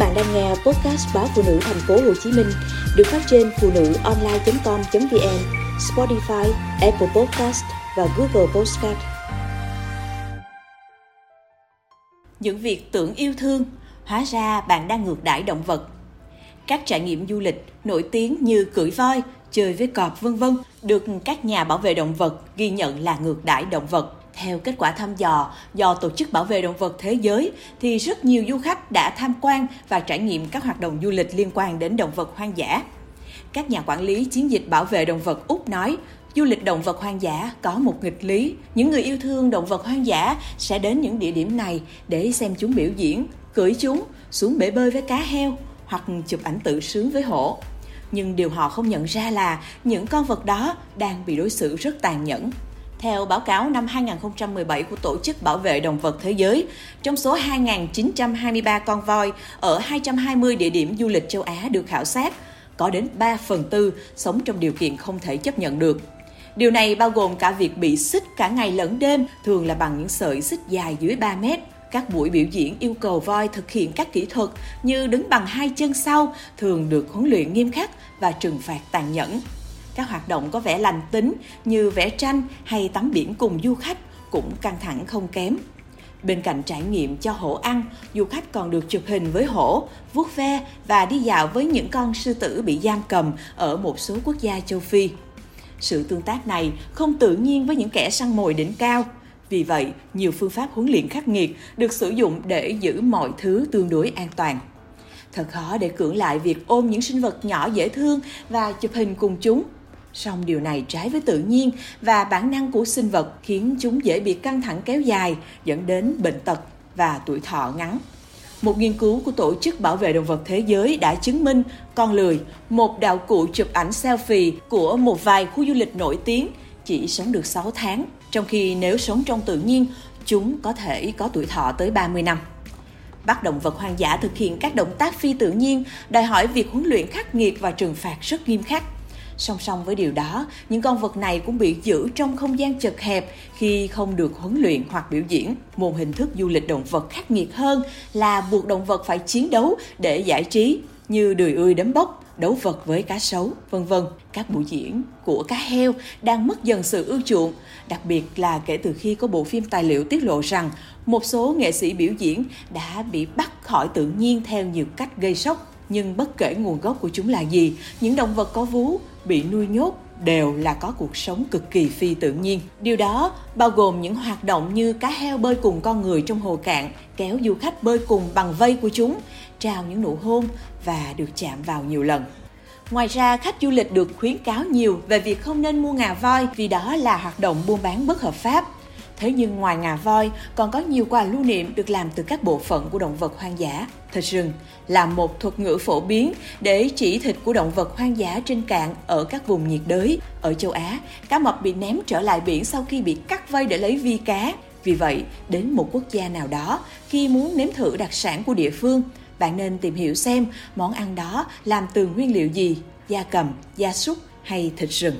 bạn đang nghe podcast báo phụ nữ thành phố Hồ Chí Minh được phát trên phụ nữ online.com.vn, Spotify, Apple Podcast và Google Podcast. Những việc tưởng yêu thương, hóa ra bạn đang ngược đãi động vật. Các trải nghiệm du lịch nổi tiếng như cưỡi voi, chơi với cọp vân vân được các nhà bảo vệ động vật ghi nhận là ngược đãi động vật theo kết quả thăm dò do Tổ chức Bảo vệ Động vật Thế giới, thì rất nhiều du khách đã tham quan và trải nghiệm các hoạt động du lịch liên quan đến động vật hoang dã. Các nhà quản lý chiến dịch bảo vệ động vật Úc nói, du lịch động vật hoang dã có một nghịch lý. Những người yêu thương động vật hoang dã sẽ đến những địa điểm này để xem chúng biểu diễn, cưỡi chúng, xuống bể bơi với cá heo hoặc chụp ảnh tự sướng với hổ. Nhưng điều họ không nhận ra là những con vật đó đang bị đối xử rất tàn nhẫn. Theo báo cáo năm 2017 của Tổ chức Bảo vệ Động vật Thế giới, trong số 2.923 con voi ở 220 địa điểm du lịch châu Á được khảo sát, có đến 3 phần tư sống trong điều kiện không thể chấp nhận được. Điều này bao gồm cả việc bị xích cả ngày lẫn đêm, thường là bằng những sợi xích dài dưới 3 mét. Các buổi biểu diễn yêu cầu voi thực hiện các kỹ thuật như đứng bằng hai chân sau, thường được huấn luyện nghiêm khắc và trừng phạt tàn nhẫn. Các hoạt động có vẻ lành tính như vẽ tranh hay tắm biển cùng du khách cũng căng thẳng không kém. Bên cạnh trải nghiệm cho hổ ăn, du khách còn được chụp hình với hổ, vuốt ve và đi dạo với những con sư tử bị giam cầm ở một số quốc gia châu Phi. Sự tương tác này không tự nhiên với những kẻ săn mồi đỉnh cao. Vì vậy, nhiều phương pháp huấn luyện khắc nghiệt được sử dụng để giữ mọi thứ tương đối an toàn. Thật khó để cưỡng lại việc ôm những sinh vật nhỏ dễ thương và chụp hình cùng chúng Song điều này trái với tự nhiên và bản năng của sinh vật khiến chúng dễ bị căng thẳng kéo dài, dẫn đến bệnh tật và tuổi thọ ngắn. Một nghiên cứu của Tổ chức Bảo vệ Động vật Thế giới đã chứng minh con lười, một đạo cụ chụp ảnh selfie của một vài khu du lịch nổi tiếng, chỉ sống được 6 tháng, trong khi nếu sống trong tự nhiên, chúng có thể có tuổi thọ tới 30 năm. Bắt động vật hoang dã thực hiện các động tác phi tự nhiên đòi hỏi việc huấn luyện khắc nghiệt và trừng phạt rất nghiêm khắc Song song với điều đó, những con vật này cũng bị giữ trong không gian chật hẹp khi không được huấn luyện hoặc biểu diễn. Một hình thức du lịch động vật khắc nghiệt hơn là buộc động vật phải chiến đấu để giải trí như đười ươi đấm bốc, đấu vật với cá sấu, vân vân. Các buổi diễn của cá heo đang mất dần sự ưa chuộng, đặc biệt là kể từ khi có bộ phim tài liệu tiết lộ rằng một số nghệ sĩ biểu diễn đã bị bắt khỏi tự nhiên theo nhiều cách gây sốc nhưng bất kể nguồn gốc của chúng là gì, những động vật có vú bị nuôi nhốt đều là có cuộc sống cực kỳ phi tự nhiên. Điều đó bao gồm những hoạt động như cá heo bơi cùng con người trong hồ cạn, kéo du khách bơi cùng bằng vây của chúng, trao những nụ hôn và được chạm vào nhiều lần. Ngoài ra, khách du lịch được khuyến cáo nhiều về việc không nên mua ngà voi vì đó là hoạt động buôn bán bất hợp pháp. Thế nhưng ngoài ngà voi, còn có nhiều quà lưu niệm được làm từ các bộ phận của động vật hoang dã. Thịt rừng là một thuật ngữ phổ biến để chỉ thịt của động vật hoang dã trên cạn ở các vùng nhiệt đới. Ở châu Á, cá mập bị ném trở lại biển sau khi bị cắt vây để lấy vi cá. Vì vậy, đến một quốc gia nào đó, khi muốn nếm thử đặc sản của địa phương, bạn nên tìm hiểu xem món ăn đó làm từ nguyên liệu gì, da cầm, da súc hay thịt rừng.